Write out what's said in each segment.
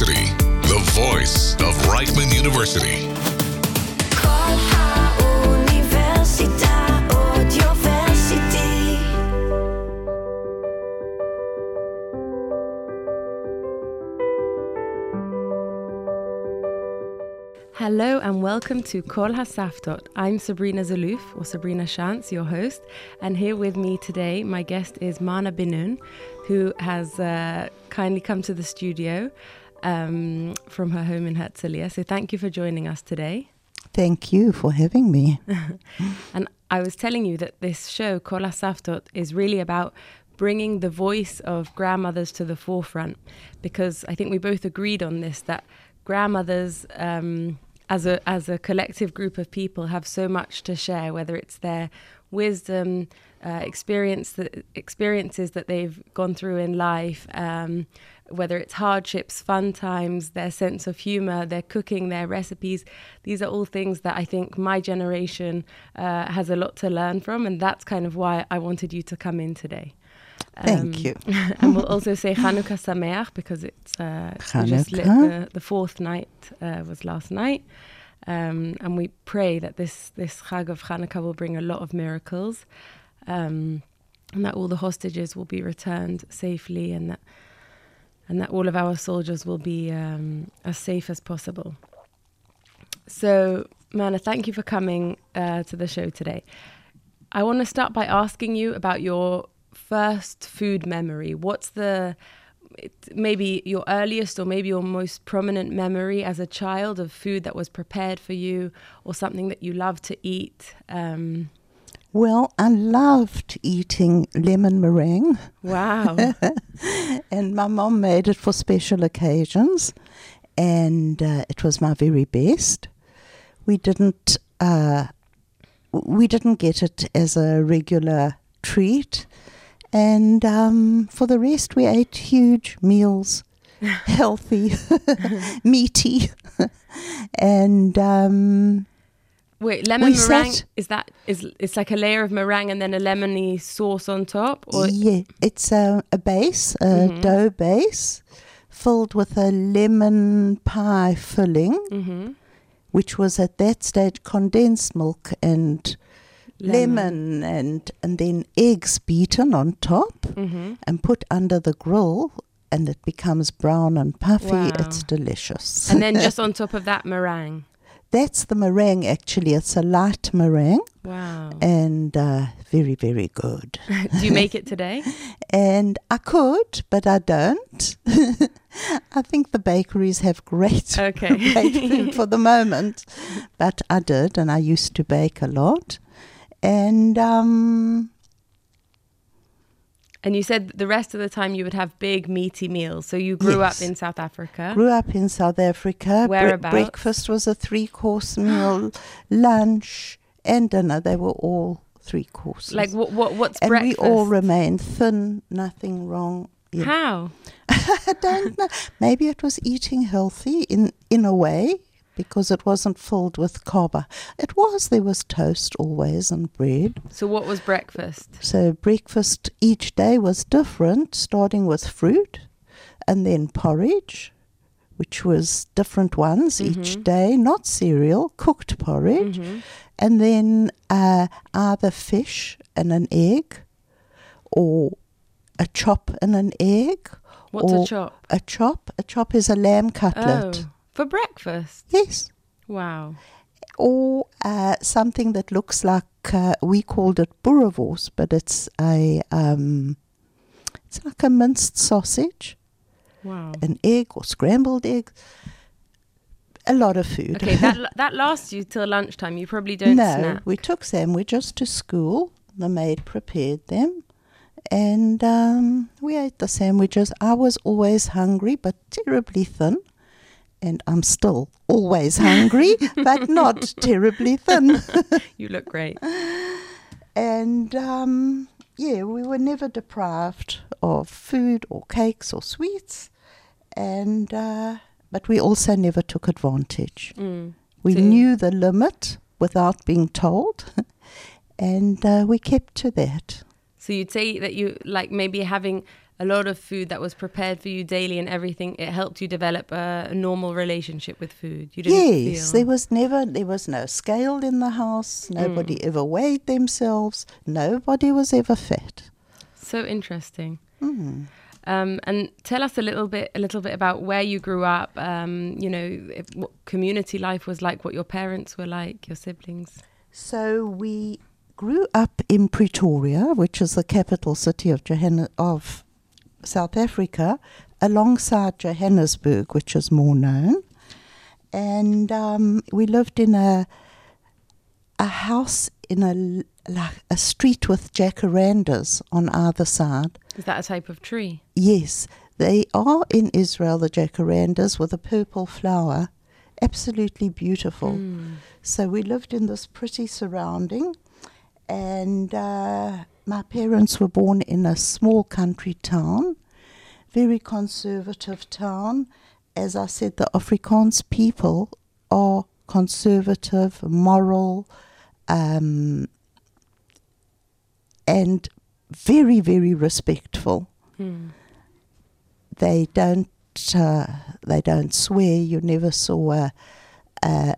University, the voice of Reichman University. Hello and welcome to Kol Hasavtot. I'm Sabrina Zalouf, or Sabrina Shantz, your host, and here with me today, my guest is Myrna Binun, who has uh, kindly come to the studio um, from her home in Herzliya. So thank you for joining us today. Thank you for having me. And I was telling you that this show, Kol Hasavtot, is really about bringing the voice of grandmothers to the forefront because I think we both agreed on this that grandmothers, um, as a as a collective group of people, have so much to share. Whether it's their wisdom, uh, experience, that, experiences that they've gone through in life, um, whether it's hardships, fun times, their sense of humor, their cooking, their recipes. These are all things that I think my generation uh, has a lot to learn from, and that's kind of why I wanted you to come in today. Thank Um, you. and we'll also say Chanukah Sameach because it's uh, we just lit the, the fourth night uh, was last night, um, and we pray that this this Chag of Chanukah will bring a lot of miracles, um, and that all the hostages will be returned safely, and that and that all of our soldiers will be um, as safe as possible. So, Myrna, thank you for coming uh, to the show today. I want to start by asking you about your first food memory. What's the maybe your earliest or maybe your most prominent memory as a child of food that was prepared for you or something that you love to eat? Um, Well, I loved eating lemon meringue, wow. and my mom made it for special occasions, and uh, it was my very best. We didn't uh, we didn't get it as a regular treat, and um, for the rest, we ate huge meals, healthy, meaty, and. Um, Wait, lemon We meringue sat- is that is it's like a layer of meringue and then a lemony sauce on top or yeah, it's a, a base, a Mhm. dough base, filled with a lemon pie filling, Mhm. which was at that stage condensed milk and lemon, and and then eggs beaten on top Mhm. and put under the grill, and it becomes brown and puffy. Wow. It's delicious. And then just on top of that meringue. That's the meringue. Actually, it's a light meringue Wow. and uh, very very good. Do you make it today? and I could, but I don't. I think the bakeries have great, Okay. great food for the moment, but I did, and I used to bake a lot. And um, And you said the rest of the time you would have big meaty meals. So you grew Yes. up in South Africa. grew up in South Africa. Bre- Whereabouts? breakfast was a three-course meal, lunch and dinner. They were all three courses. like what what what's and breakfast? we all remained thin, nothing wrong. Yeah. How? I don't know. Maybe it was eating healthy in in a way because it wasn't filled with carb. It was. There was toast always and bread. So what was breakfast? So breakfast each day was different, starting with fruit, and then porridge, which was different ones each Mhm. day. Not cereal, cooked porridge, Mhm. and then uh, either fish and an egg, or a chop and an egg, What's a chop? a chop. A chop is a lamb cutlet. Oh, for breakfast. Yes. Wow. Or uh, something that looks like uh, we called it boerewors, but it's a um, it's like a minced sausage, Wow. an egg or scrambled egg. A lot of food. Okay, that that lasts you till lunchtime. You probably don't no, snap. we took sandwiches to school. The maid prepared them, and um, we ate the sandwiches. I was always hungry, but terribly thin. And I'm still always hungry, but not terribly thin. You look great. And um, yeah, we were never deprived of food or cakes or sweets. And uh, but we also never took advantage. Mm. We knew the limit without being told, and uh, we kept to that. So you'd say that you like maybe having a lot of food that was prepared for you daily and everything. It helped you develop a, a normal relationship with food. You didn't Yes, feel. there was never there was no scale in the house. Nobody Mm. ever weighed themselves. Nobody was ever fat. so interesting. Mm. Um, and tell us a little bit, a little bit about where you grew up. Um, you know, if, what community life was like, what your parents were like, your siblings. So we grew up in Pretoria, which is the capital city of Johanna- of South Africa, alongside Johannesburg, which is more known. And um, we lived in a a house in a like a street with jacarandas on either side. Is that a type of tree? Yes, they are in Israel, the jacarandas with a purple flower. Absolutely beautiful. Mm. So we lived in this pretty surrounding, and uh, my parents were born in a small country town, very conservative town. As I said, the Afrikaans people are conservative, moral, um, and very, very respectful. Mm. They don't. Uh, they don't swear. You never saw a, a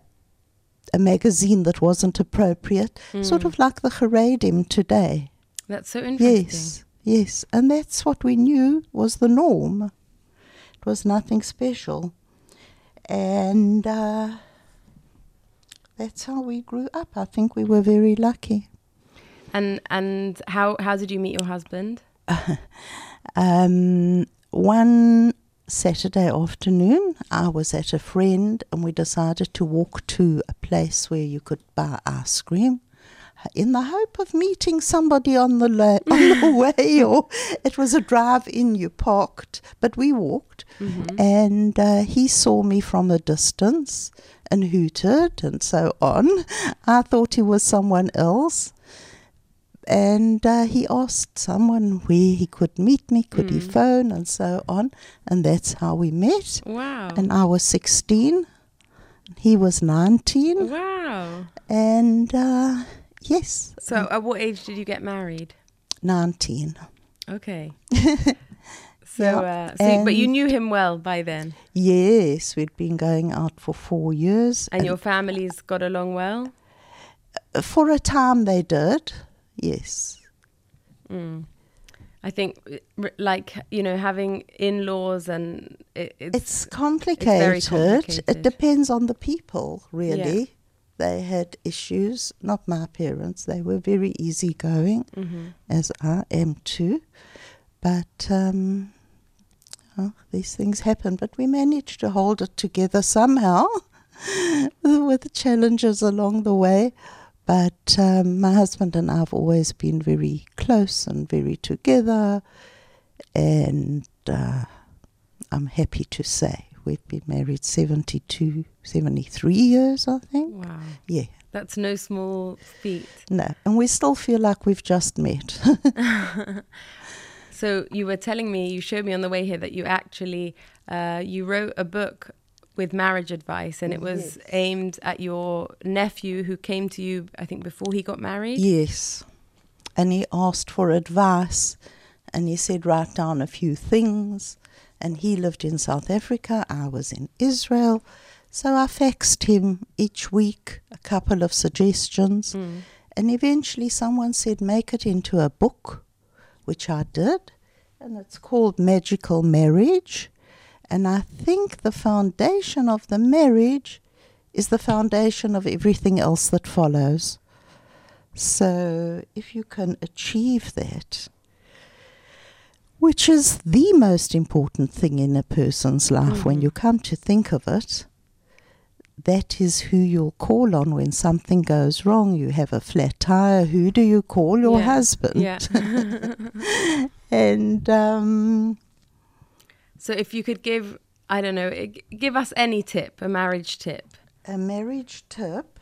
a magazine that wasn't appropriate. Sort Mm. of like the Haredim today. That's so interesting. Yes, yes, and that's what we knew was the norm. It was nothing special, and uh, that's how we grew up. I think we were very lucky. And and how how did you meet your husband? Um, one Saturday afternoon, I was at a friend, and we decided to walk to a place where you could buy ice cream. In the hope of meeting somebody on the la- on the way, or it was a drive-in you parked, but we walked, Mm-hmm. and uh, he saw me from a distance and hooted and so on. I thought he was someone else, and uh, he asked someone where he could meet me, could he Mm. phone, and so on, and that's how we met. Wow. And I was sixteen, he was nineteen, wow. and uh, yes, So at what age did you get married? nineteen. Okay. so, uh, so you- but you knew him well by then, Yes, we'd been going out for four years, and your families got along well. for a time they did. Yes. Mm. I think, like you know, having in-laws and it, it's, It's complicated. very complicated. It depends on the people, really. They had issues, not my parents. They were very easygoing, Mhm. as I am too. But um, well, these things happen. But we managed to hold it together somehow with challenges along the way. But um, my husband and I have always been very close and very together. And uh, I'm happy to say we've been married 72, 73 years, I think. Wow, Yeah, that's no small feat. no. And we still feel like we've just met. So you were telling me, you showed me on the way here that you actually uh, you wrote a book with marriage advice, and it was Yes. aimed at your nephew who came to you, I think, before he got married. yes. And he asked for advice and he said, write down a few things. And he lived in South Africa, I was in Israel. So I faxed him each week a couple of suggestions. Mm. And eventually someone said, make it into a book, which I did. And it's called Magical Marriage. And I think the foundation of the marriage is the foundation of everything else that follows. So if you can achieve that, which is the most important thing in a person's life when Mhm. you come to think of it, that is who you'll call on when something goes wrong. You have a flat tire, who do you call? Your Yeah. husband. Yeah. And um, so if you could give, I don't know, give us any tip, a marriage tip. a marriage tip,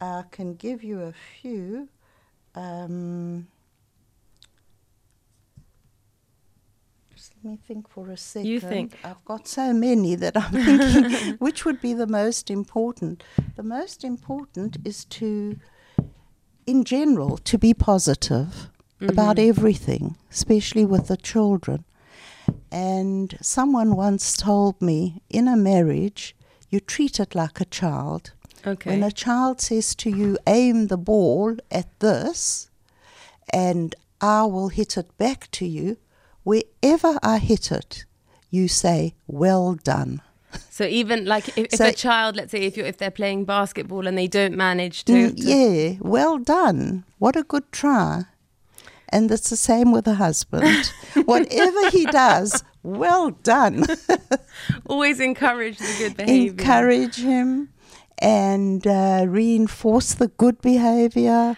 I can give you a few. Um, just let me think for a second. You think. I've got so many that I'm thinking which would be the most important. The most important is to, in general, to be positive about Mhm. everything, especially with the children. And someone once told me in a marriage, you treat it like a child. Okay. When a child says to you, aim the ball at this, and I will hit it back to you, wherever I hit it, you say, well done. so even like if, if a child, let's say if you if they're playing basketball and they don't manage to, Mm, to- yeah, well done. What a good try. And it's the same with a husband. Whatever he does, well done. always encourage the good behavior. Encourage him and uh, reinforce the good behavior.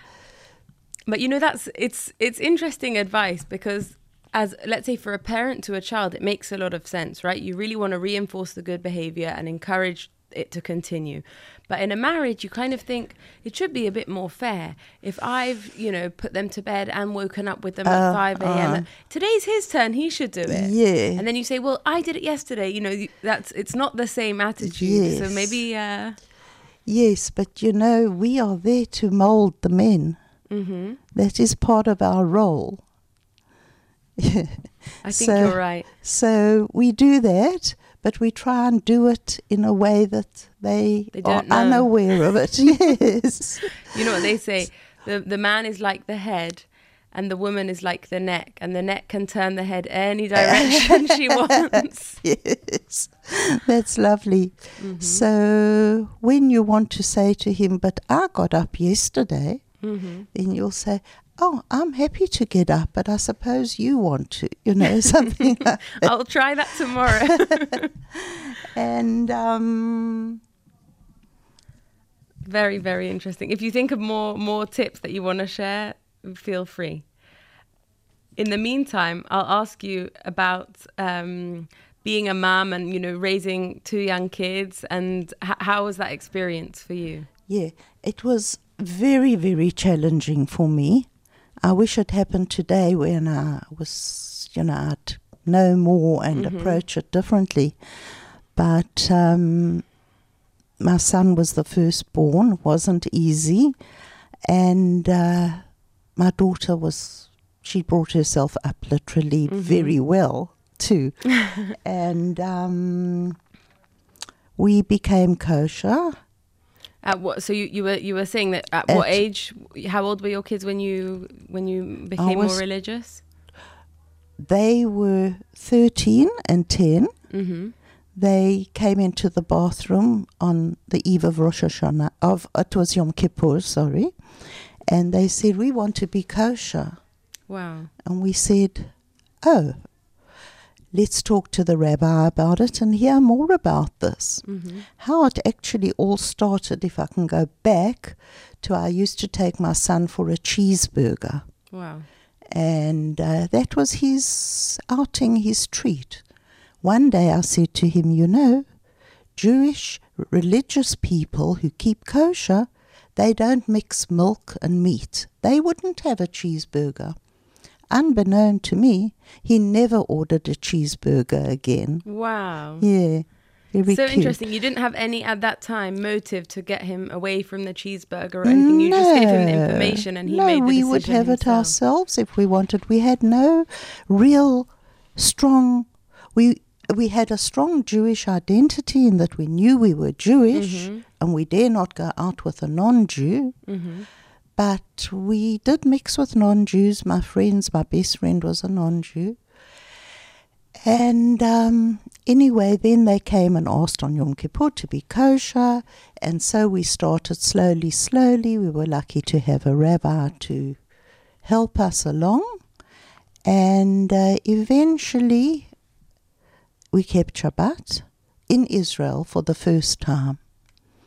But you know that's it's it's interesting advice because as let's say for a parent to a child it makes a lot of sense, right? You really want to reinforce the good behavior and encourage it to continue. But in a marriage you kind of think it should be a bit more fair. If I've, you know, put them to bed and woken up with them at Uh, 5 a.m. uh. Today's his turn, he should do it. Yeah. And then you say, "Well, I did it yesterday." You know, that's it's not the same attitude. So maybe uh Yes, but you know, we are there to mold the men. mhm. That is part of our role. I think So- you're right. So we do that, but we try and do it in a way that they, They are know. unaware of it. yes. You know what they say? The the man is like the head and the woman is like the neck and the neck can turn the head any direction she wants. yes. That's lovely. Mm-hmm. So when you want to say to him, but I got up yesterday, hmm then you'll say, Oh, I'm happy to get up, but I suppose you want to, you know, something like I'll try that tomorrow. And um, very very interesting. If you think of more more tips that you want to share, feel free. In the meantime, I'll ask you about um, being a mom and you know raising two young kids and h- how was that experience for you? yeah, it was very, very challenging for me. I wish it happened today when I was, you know, I'd know more and Mhm. approach it differently. But um, my son was the firstborn, wasn't easy. And uh, my daughter was, she brought herself up literally Mhm. very well, too. and um, we became kosher. At what? So you, you were you were saying that at what age? How old were your kids when you when you became was- more religious? They were 13 and 10. Mm-hmm. They came into the bathroom on the eve of Rosh Hashanah, of, it was Yom Kippur, sorry, and they said, We want to be kosher. Wow. And we said, Oh, let's talk to the rabbi about it and hear more about this. Mm-hmm. How it actually all started, if I can go back to I used to take my son for a cheeseburger. Wow. and uh, that was his outing, his treat. One day I said to him, You know, Jewish religious people who keep kosher, they don't mix milk and meat. They wouldn't have a cheeseburger. Unbeknown to me, he never ordered a cheeseburger again. Wow. Yeah, very so cute. interesting. You didn't have any at that time motive to get him away from the cheeseburger or anything. You just gave him the information and he no, made the we decision would have it ourselves if we wanted. We had no real strong. We we had a strong Jewish identity in that we knew we were Jewish, Mhm. and we dare not go out with a non-Jew. Mm-hmm. But we did mix with non-Jews. My friends, my best friend was a non-Jew. And um, anyway, then they came and asked on Yom Kippur to be kosher. And so we started slowly, slowly. We were lucky to have a rabbi to help us along. And uh, eventually, we kept Shabbat in Israel for the first time.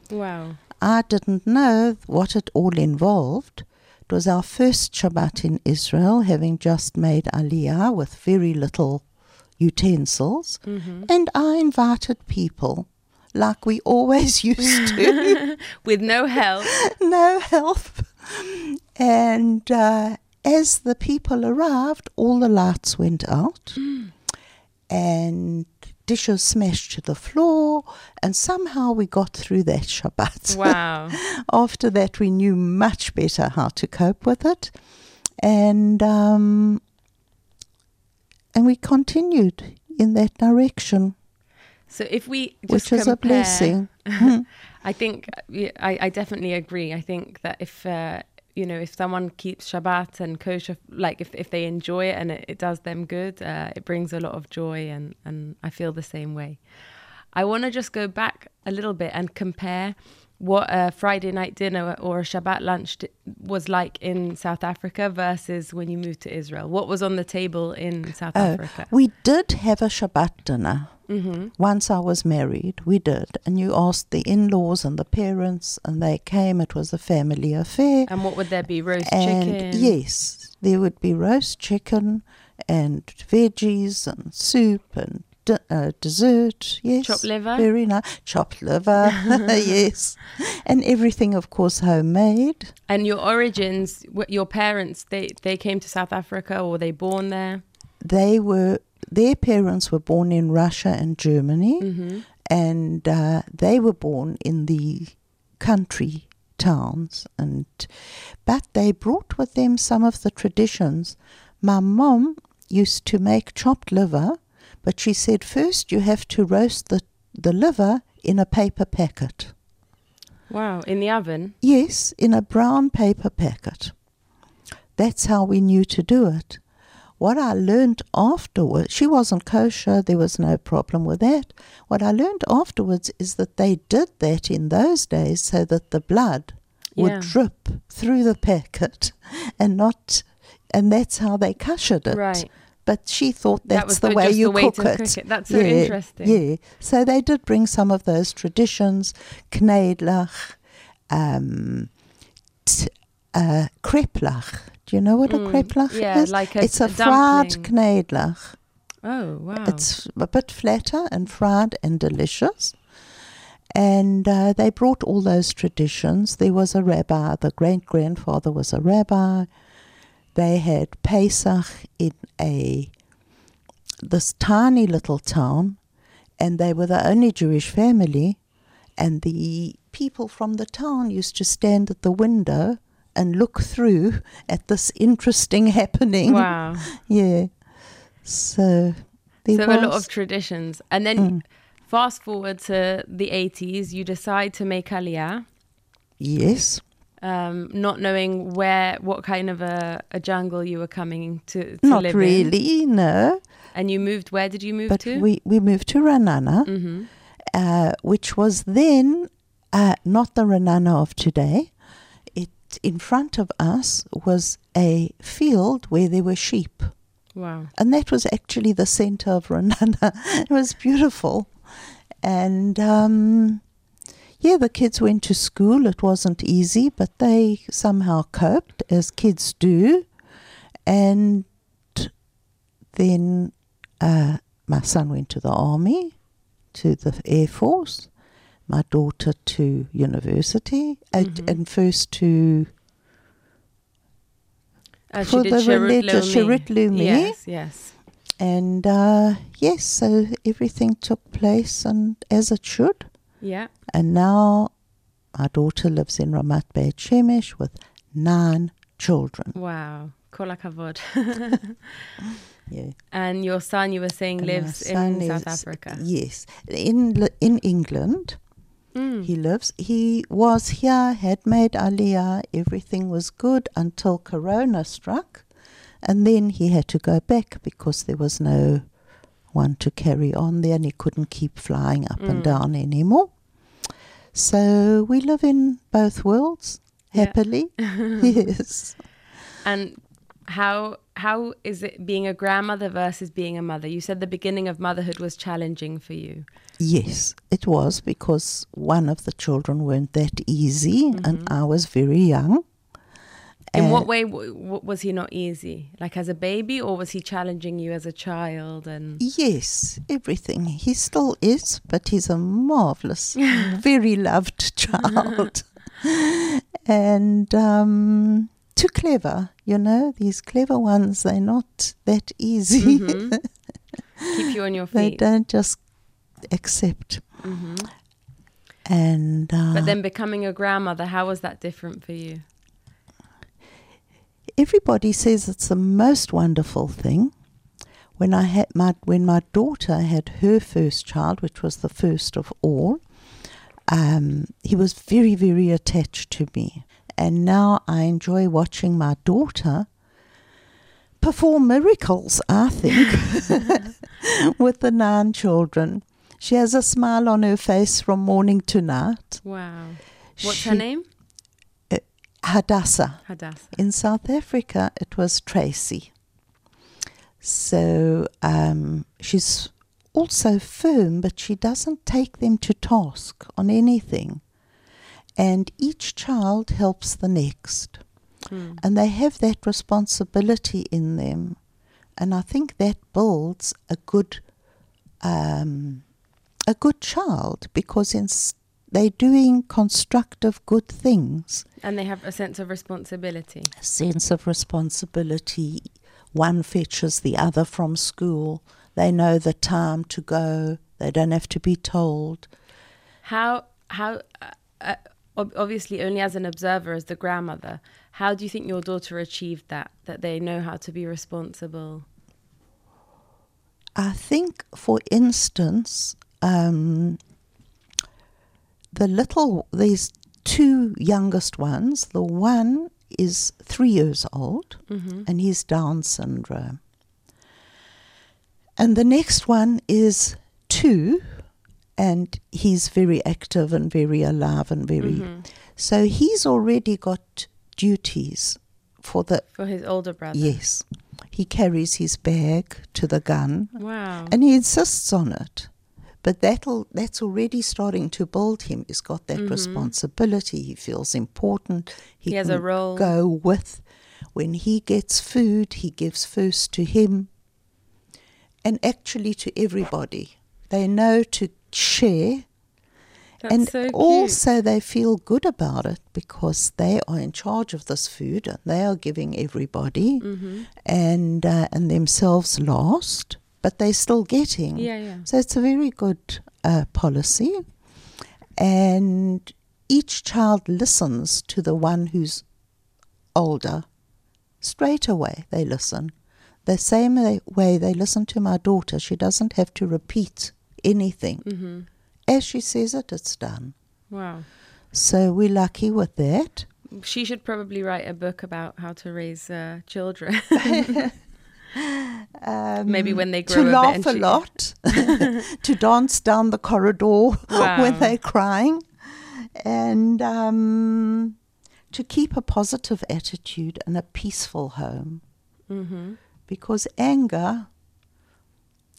Wow. I didn't know what it all involved. It was our first Shabbat in Israel, having just made Aliyah with very little utensils. Mm-hmm. And I invited people, like we always used to, With no help. no help. And uh, as the people arrived, all the lights went out. And dishes smashed to the floor, and somehow we got through that Shabbat. Wow. After that, we knew much better how to cope with it. And um, and we continued in that direction, So if we just which is a blessing. Mm. I think I, I definitely agree. I think that if uh, you know if someone keeps Shabbat and kosher, like if, if they enjoy it and it, it does them good, uh, it brings a lot of joy, and and I feel the same way. I want to just go back a little bit and compare what a Friday night dinner or a Shabbat lunch d- was like in South Africa versus when you moved to Israel. What was on the table in South Oh, Africa? we did have a Shabbat dinner. Hmm Once I was married, we did. And you asked the in laws and the parents, and they came. It was a family affair. And what would there be? Roast and chicken. yes, there would be roast chicken and veggies and soup and de- uh, dessert. Yes, Chopped liver? very nice. Chopped liver, yes, and everything, of course, homemade. And your origins, your parents, they they came to South Africa or were they born there? They were their parents were born in Russia and Germany, Mm-hmm. and uh, they were born in the country towns and but they brought with them some of the traditions my mom used to make chopped liver but she said first you have to roast the, the liver in a paper packet Wow, in the oven. yes in a brown paper packet that's how we knew to do it what I learned afterwards, she wasn't kosher, there was no problem with that. What I learned afterwards is that they did that in those days so that the blood would drip through the packet and not, and that's how they kashered it. Right. But she thought That that's was the, way you the way cook, it. cook it. That's so yeah, interesting. Yeah. So they did bring some of those traditions, knedlach, um, t- uh, kreplach. Do you know what a Mm, kreplach yeah, is? like a- it's a, a fried knedlach. Oh, wow. It's a bit flatter and fried and delicious. And uh, they brought all those traditions. There was a rabbi, the great grandfather was a rabbi. They had Pesach in a this tiny little town, and they were the only Jewish family. And the people from the town used to stand at the window and look through at this interesting happening. wow. Yeah. So there so was a lot of traditions. And then Mm. fast forward to the 80s, you decide to make Aliyah, yes. um, not knowing where, what kind of a, a jungle you were coming to, to Not live in. really, no. And you moved, where did you move But to? we, we moved to Raanana, hmm uh, which was then uh, not the Raanana of today. In front of us was a field where there were sheep, Wow. and that was actually the center of Raanana. it was beautiful, and um, yeah, the kids went to school. It wasn't easy, but they somehow coped, as kids do, and then uh, my son went to the army, to the Air Force, my daughter to university, and, Mhm. and first to Uh, she For the religious. Sherut Yes, yes. and uh, yes, so everything took place and as it should. Yeah. And now my daughter lives in Ramat Beit Shemesh with nine children. Wow. Kol hakavod. Yeah. and your son, you were saying, And lives in South is- Africa. Yes, in in England. Mm. He lives. He was here, had made Aliyah. Everything was good until Corona struck, and then he had to go back because there was no one to carry on there, and he couldn't keep flying up and Mm. down anymore. So we live in both worlds Yeah. happily. yes. And how how is it being a grandmother versus being a mother? You said the beginning of motherhood was challenging for you. Yes, it was because one of the children weren't that easy, and Mhm. I was very young. In And- what way w- w- was he not easy? Like as a baby, or was he challenging you as a child? And Yes, everything. He still is, but he's a marvelous, very loved child. and um, too clever, you know. These clever ones, they're not that easy. Mhm. keep you on your feet. they don't just accept. hmm And uh, But then becoming a grandmother, how was that different for you? everybody says it's the most wonderful thing. when I had my when my daughter had her first child, which was the first of all, um, he was very very attached to me, and now I enjoy watching my daughter perform miracles. I think with the nine children, she has a smile on her face from morning to night. Wow. What's her She- name? Hadassah. Hadassah. In South Africa, it was Tracy. So um, she's also firm, but she doesn't take them to task on anything. And each child helps the next. Hmm. And they have that responsibility in them. And I think that builds a good um, a good child because in, they're doing constructive good things And they have a sense of responsibility. A sense of responsibility. One fetches the other from school. They know the time to go. They don't have to be told. How how uh, uh, ob- obviously only as an observer as the grandmother. How do you think your daughter achieved that? That they know how to be responsible. I think, for instance, um, the little, these two youngest ones, the one is three years old Mm-hmm. and he's Down syndrome. And the next one is two and he's very active and very alive and very. Mhm. So he's already got duties for the. For his older brother. Yes. He carries his bag to the gun Wow. and he insists on it. But that'll that's already starting to build him. He's got that Mhm. responsibility. He feels important. He has a role. Go with. When he gets food, he gives first to him, and actually to everybody. They know to share, That's and so also they feel good about it because they are in charge of this food and they are giving everybody Mhm. and uh, and themselves last, but they're still getting. Yeah, yeah. So it's a very good uh, policy, and each child listens to the one who's older. Straight away, they listen. The same way they listen to my daughter. She doesn't have to repeat anything. Mhm. As she says it, it's done. Wow. So we're lucky with that. She should probably write a book about how to raise uh, children. Um, Maybe when they grow to laugh a lot, to dance down the corridor Wow. when they're crying, and um, to keep a positive attitude and a peaceful home, mm-hmm. because anger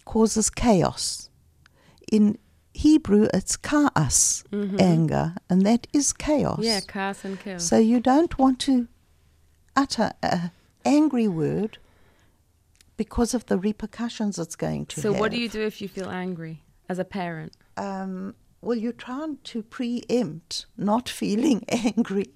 causes chaos. In Hebrew, it's chaos, Mhm. anger, and that is chaos. Yeah, chaos and kill. So you don't want to utter an angry word because of the repercussions it's going to So have. what do you do if you feel angry as a parent? Um, well, you're trying to preempt not feeling angry.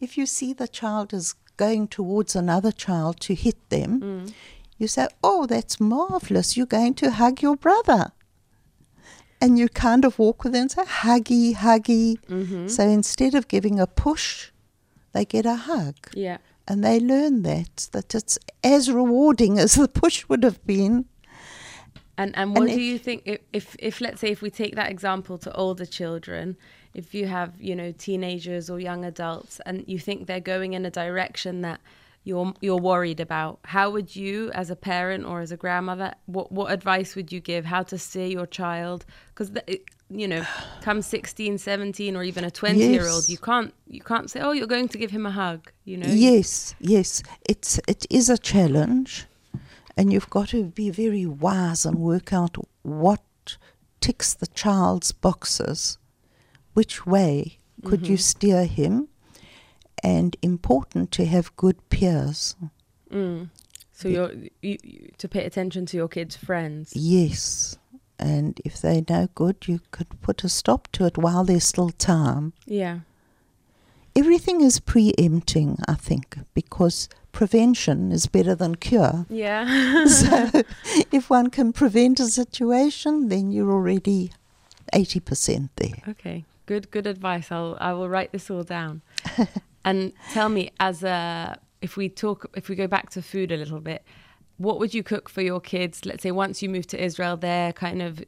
If you see the child is going towards another child to hit them, Mm. you say, "Oh, that's marvelous! You're going to hug your brother." And you kind of walk with them and say, huggy, huggy. Mhm. So instead of giving a push, they get a hug. Yeah. and they learn that that it's as rewarding as the push would have been. And and And what do if- you think if, if if let's say if we take that example to older children, if you have, you know, teenagers or young adults and you think they're going in a direction that you're you're worried about, how would you as a parent or as a grandmother what what advice would you give? How to steer your child? Because you know, come 16, 17 or even a 20 year old, you can't you can't say, "Oh, you're going to give him a hug," you know? Yes, yes, it's it is a challenge, and you've got to be very wise and work out what ticks the child's boxes, which way could you mm-hmm. steer him, and important to have good peers. Mm. So you're you, you, to pay attention to your kids' friends. Yes, and if they're no good, you could put a stop to it while there's still time. Yeah. Everything is preempting, I think, because prevention is better than cure. Yeah. so if one can prevent a situation, then you're already 80% there. Okay, good good advice. I'll I will write this all down. and tell me, as a if we talk if we go back to food a little bit, what would you cook for your kids? Let's say once you move to Israel, they're kind of,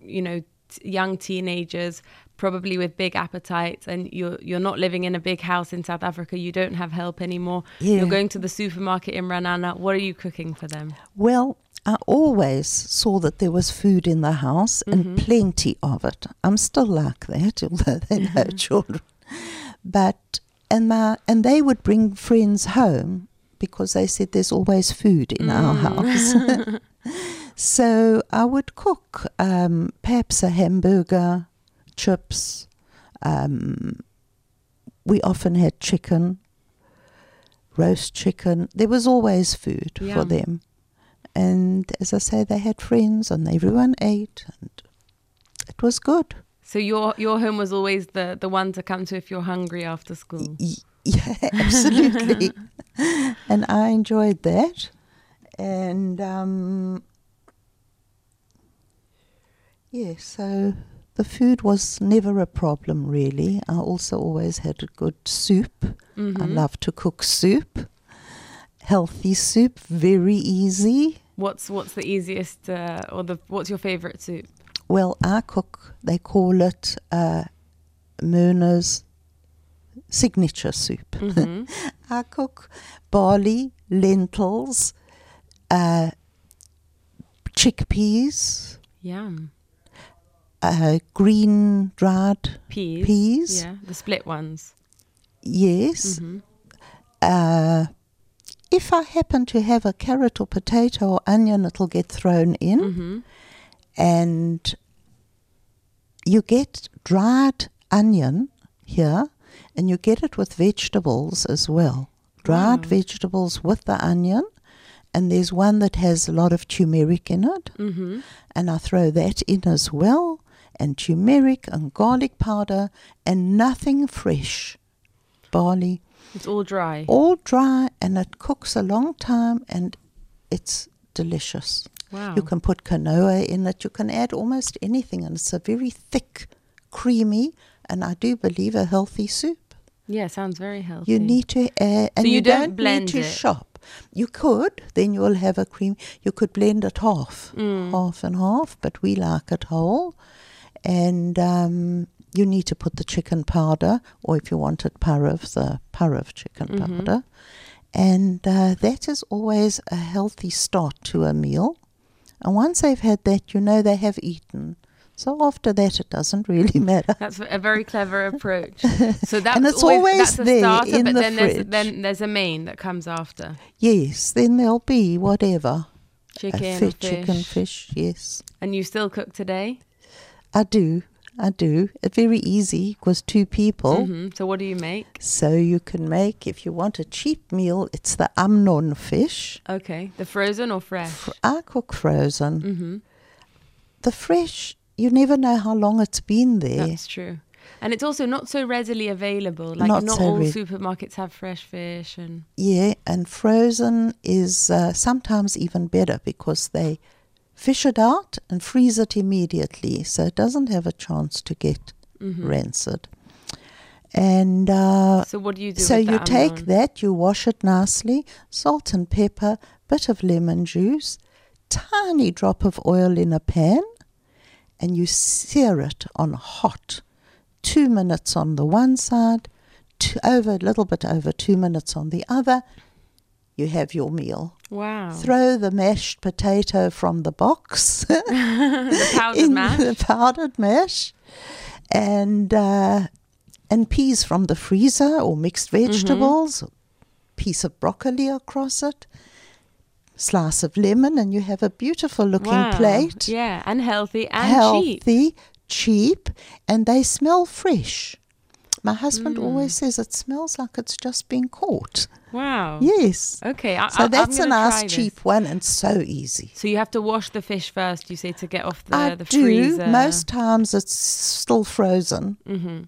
you know, t- young teenagers, probably with big appetites, and you're you're not living in a big house in South Africa. You don't have help anymore. Yeah. You're going to the supermarket in Raanana. What are you cooking for them? Well, I always saw that there was food in the house and mm-hmm. plenty of it. I'm still like that, although they're mm-hmm. no children. But and my and they would bring friends home because they said there's always food in our house. so I would cook um, perhaps a hamburger, chips. Um, we often had chicken, roast chicken. There was always food for them. And as I say, they had friends and everyone ate and it was good. So your your home was always the the one to come to if you're hungry after school. Yeah, absolutely. and I enjoyed that. And um, yeah, so the food was never a problem really. I also always had a good soup. I Mhm. love to cook soup. Healthy soup, very easy. What's what's the easiest uh, or the what's your favorite soup? Well, I cook, they call it uh, Myrna's signature soup. Mhm. I cook barley, lentils, uh, chickpeas, Yum. uh, green dried Peas. peas. Yeah, the split ones. Yes. Mhm. Uh, if I happen to have a carrot or potato or onion, it'll get thrown in. Mhm. And you get dried onion here and you get it with vegetables as well dried Wow. vegetables with the onion and there's one that has a lot of turmeric in it Mhm. and i throw that in as well and turmeric and garlic powder and nothing fresh barley It's all dry. all dry and it cooks a long time and it's delicious Wow. you can put quinoa in it. You can add almost anything, and it's a very thick, creamy, and I do believe a healthy soup. yeah, sounds very healthy. You need to add, and you you, don't don't, blend need to it? shop. You could, then you'll have a cream. You could blend it half, Mm. half and half, but we like it whole. And um, you need to put the chicken powder, or if you wanted parav, the parav chicken Mhm. powder. And uh, that is always a healthy start to a meal. And once they've had that, you know they have eaten. So after that, it doesn't really matter. That's a very clever approach. So that's And it's always, always that's a there starter, in but the then there's fridge. then there's a main that comes after. Yes, then there'll be whatever. Chicken, a or fi- fish. chicken, fish, yes. And you still cook today? I do, I do. It's very easy because two people. Mhm. So what do you make? So you can make, if you want a cheap meal, it's the amnon fish. Okay, the frozen or fresh? Fr- I cook frozen. hmm The fresh, you never know how long it's been there. That's true. And it's also not so readily available. Like Not not, so all read- supermarkets have fresh fish and Yeah, and frozen is uh, sometimes even better because they fish it out and freeze it immediately, so it doesn't have a chance to get Mhm. rancid. And uh, So what do you do? so you take that, you wash it nicely, salt and pepper, bit of lemon juice, tiny drop of oil in a pan, and you sear it on hot. Two minutes on the one side, two, over a little bit over two minutes on the other. You have your meal. Wow. Throw the mashed potato from the box the powdered in mash. the powdered mash, and uh, and peas from the freezer or mixed Mm-hmm. vegetables, piece of broccoli across it, slice of lemon, and you have a beautiful looking Wow. plate. Yeah, and healthy and cheap. healthy, cheap, and they smell fresh. My husband Mm. always says it smells like it's just been caught. Wow. Yes. Okay. I, So I, that's a nice cheap one and so easy. So you have to wash the fish first. You say to get off the I the do. freezer. Most times it's still frozen. hmm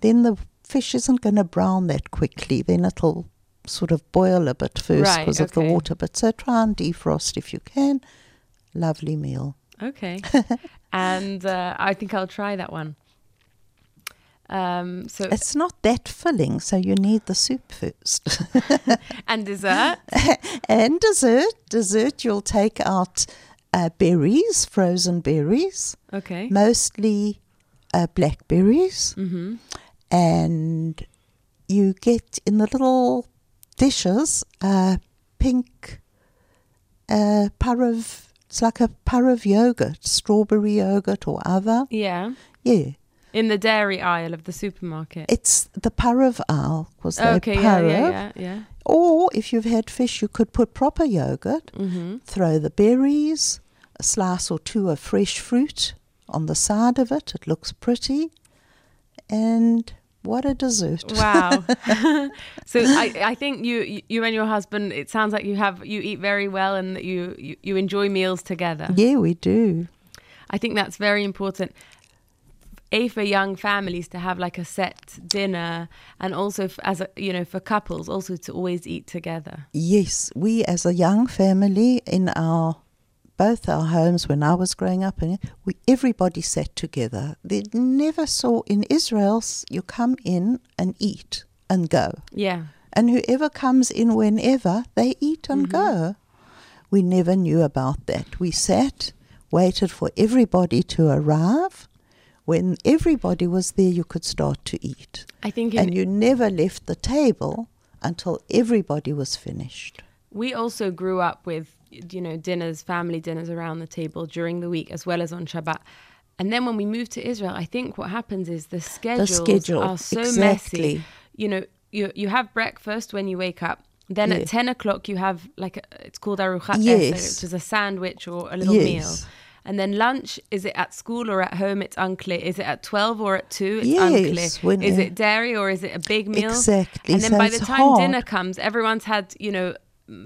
Then the fish isn't going to brown that quickly. Then it'll sort of boil a bit first Right, because of the water. But so try and defrost if you can. Lovely meal. Okay. and uh, I think I'll try that one. Um, so It's not that filling, so you need the soup first. and dessert. and dessert, dessert, you'll take out uh, berries, frozen berries, Okay. mostly uh, blackberries, Mm-hmm. and you get in the little dishes uh, pink uh, parav. It's like a parav yogurt, strawberry yogurt or other. Yeah. Yeah, In the dairy aisle of the supermarket. it's the parav aisle because they're okay. Yeah. Yeah. Yeah. Yeah. Or if you've had fish, you could put proper yogurt. Mm-hmm. throw the berries, a slice or two of fresh fruit on the side of it. It looks pretty. And what a dessert. Wow. so I, I think you you and your husband it sounds like you have you eat very well and that you, you, you enjoy meals together. Yeah, we do. I think that's very important. A for young families to have like a set dinner and also f- as a you know for couples also to always eat together. Yes, we as a young family in our both our homes when I was growing up, and we everybody sat together. They never saw in Israel you come in and eat and go. Yeah. And whoever comes in whenever, they eat and mm-hmm. go. We never knew about that. We sat, waited for everybody to arrive. When everybody was there, you could start to eat. I think And you never left the table until everybody was finished. we also grew up with you know dinners, family dinners around the table during the week as well as on Shabbat. And then when we moved to Israel, I think what happens is the schedules schedule, are so exactly. messy. You know, you you have breakfast when you wake up. Then at ten o'clock you have like a, it's called aruchat Yes. Which is a sandwich or a little Yes. meal. And then lunch, is it at school or at home? It's unclear. Is it at 12 or at 2? It's Yes, unclear. Is it dairy or is it a big meal? Exactly, And then so by the time hard. dinner comes, everyone's had, you know,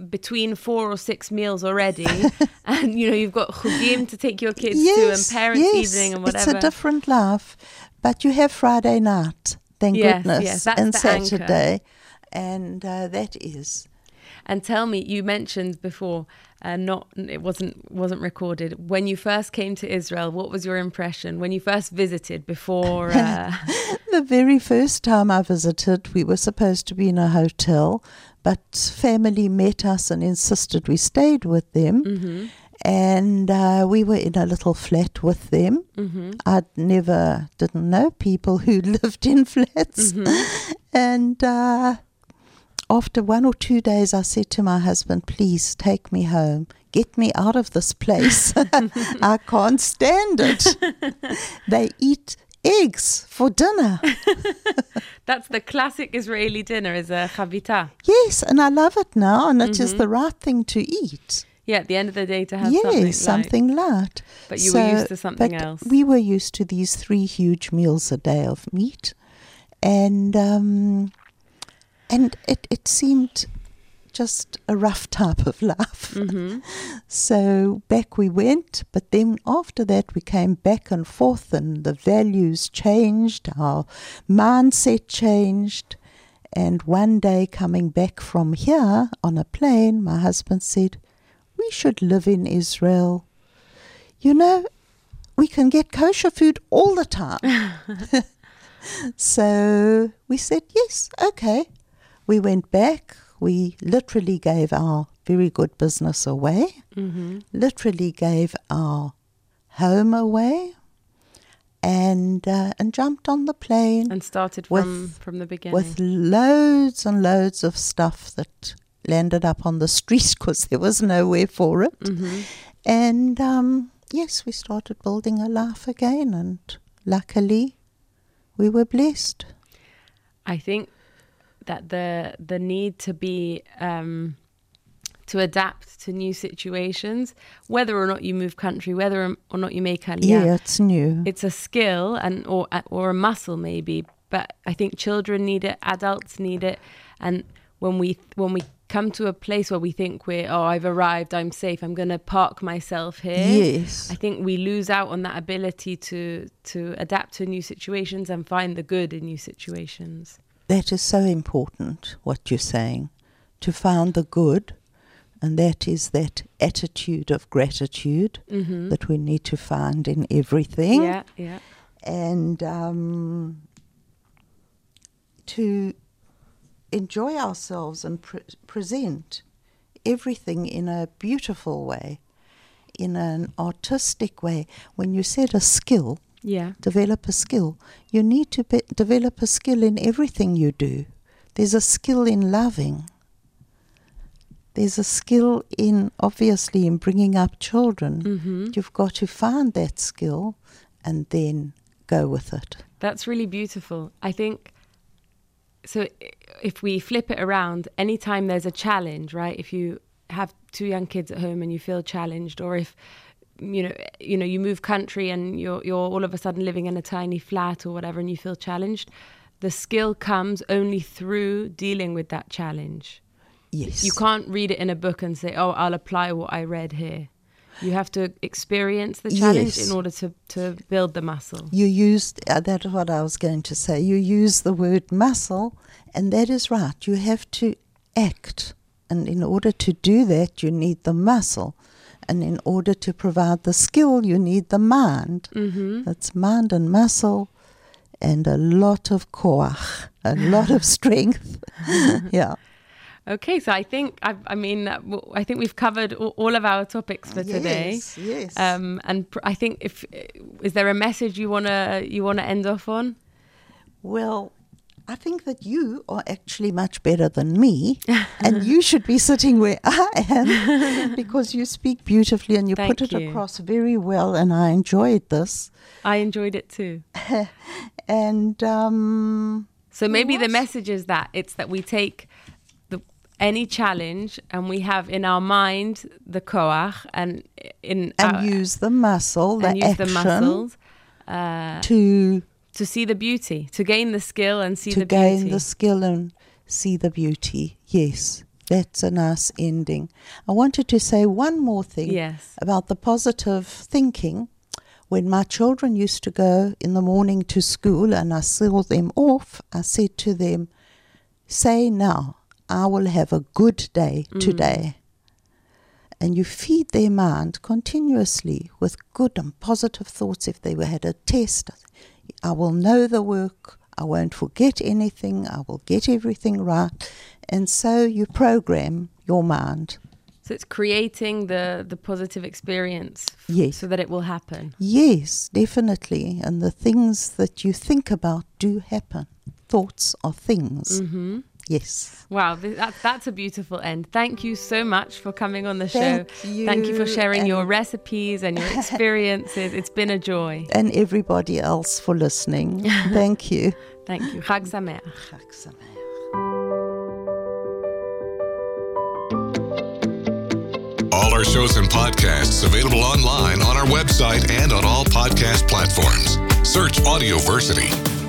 between four or six meals already. and, you know, you've got chugim to take your kids to and parents' yes, evening and whatever. It's a different life. But you have Friday night, thank Yes, goodness, yes, that's and the anchor. Saturday. And uh, that is. And tell me, you mentioned before, uh, not it wasn't wasn't recorded. When you first came to Israel, what was your impression when you first visited? Before, uh, The very first time I visited, we were supposed to be in a hotel, but family met us and insisted we stayed with them. Mm-hmm. And uh, we were in a little flat with them. Mm-hmm. I'd never, didn't know people who lived in flats. Mm-hmm. And uh, after one or two days, I said to my husband, please take me home. Get me out of this place. I can't stand it. they eat eggs for dinner. that's the classic Israeli dinner is a chavita. Yes, and I love it now, and it is Mhm. the right thing to eat. Yeah, at the end of the day to have yes, something. light. something light. But you were used to something else. We were used to these three huge meals a day of meat, and um, and it it seemed just a rough type of life. hmm So back we went, but then after that we came back and forth, and the values changed, our mindset changed. And one day coming back from here on a plane, my husband said, We should live in Israel. You know, we can get kosher food all the time. so we said, Yes, okay. We went back. We literally gave our very good business away. Hmm literally gave our home away and uh, and jumped on the plane And started With- from from the beginning. with loads and loads of stuff that landed up on the street because there was nowhere for it. Hmm and um, yes we started building a life again and luckily we were blessed. I think that the the need to be um, to adapt to new situations, whether or not you move country, whether or not you make aliyah, yeah, it's new it's a skill and or or a muscle maybe. But I think children need it, adults need it, and when we when we come to a place where we think we're oh I've arrived, I'm safe, I'm going to park myself here. yes I think we lose out on that ability to to adapt to new situations and find the good in new situations. That is so important, what you're saying, to find the good, and that is that attitude of gratitude Mm-hmm. that we need to find in everything. Yeah, yeah. And um, to enjoy ourselves and pre- present everything in a beautiful way, in an artistic way. When you said a skill, Yeah. develop a skill, you need to be- develop a skill in everything you do. There's a skill in loving. There's a skill in, obviously, in bringing up children. Mm-hmm. You've got to find that skill and then go with it. That's really beautiful. I think so. If we flip it around, anytime there's a challenge, right? If you have two young kids at home and you feel challenged, or if you know, you know, you move country and you're you're all of a sudden living in a tiny flat or whatever, and you feel challenged, the skill comes only through dealing with that challenge. Yes. You can't read it in a book and say, "Oh, I'll apply what I read here." You have to experience the challenge Yes. in order to to build the muscle. You used, uh, that's what I was going to say. You use the word muscle, and that is right. You have to act. And in order to do that, you need the muscle. And in order to provide the skill, you need the mind. Mm-hmm. That's mind and muscle and a lot of koach, a lot of strength. yeah. Okay, so I think I, I mean I think we've covered all, all of our topics for today. Yes, yes. Um, and pr- I think if is there a message you wanna you wanna end off on? Well, I think that you are actually much better than me, and you should be sitting where I am because you speak beautifully and you Thank put it you. across very well, and I enjoyed this. I enjoyed it too. And um, So maybe the message is that it's that we take the any challenge and we have in our mind the koach and in and our, use the muscle, the and action the muscles uh, to to see the beauty, to gain the skill and see to the gain the skill and see the beauty. Yes, that's a nice ending. I wanted to say one more thing. Yes. about the positive thinking. When my children used to go in the morning to school and I saw them off, I said to them, Say now, I will have a good day mm. today. And you feed their mind continuously with good and positive thoughts. If they had a test, I will know the work, I won't forget anything, I will get everything right. And so you program your mind. So it's creating the the positive experience Yes. so that it will happen. Yes, definitely. And the things that you think about do happen. Thoughts are things. hmm Yes. Wow, that, that's a beautiful end. Thank you so much for coming on the Thank show. you, Thank you for sharing your recipes and your experiences. it's been a joy. And everybody else for listening. Thank you. Thank you. Chag Sameach. All our shows and podcasts available online on our website and on all podcast platforms. Search Audioversity.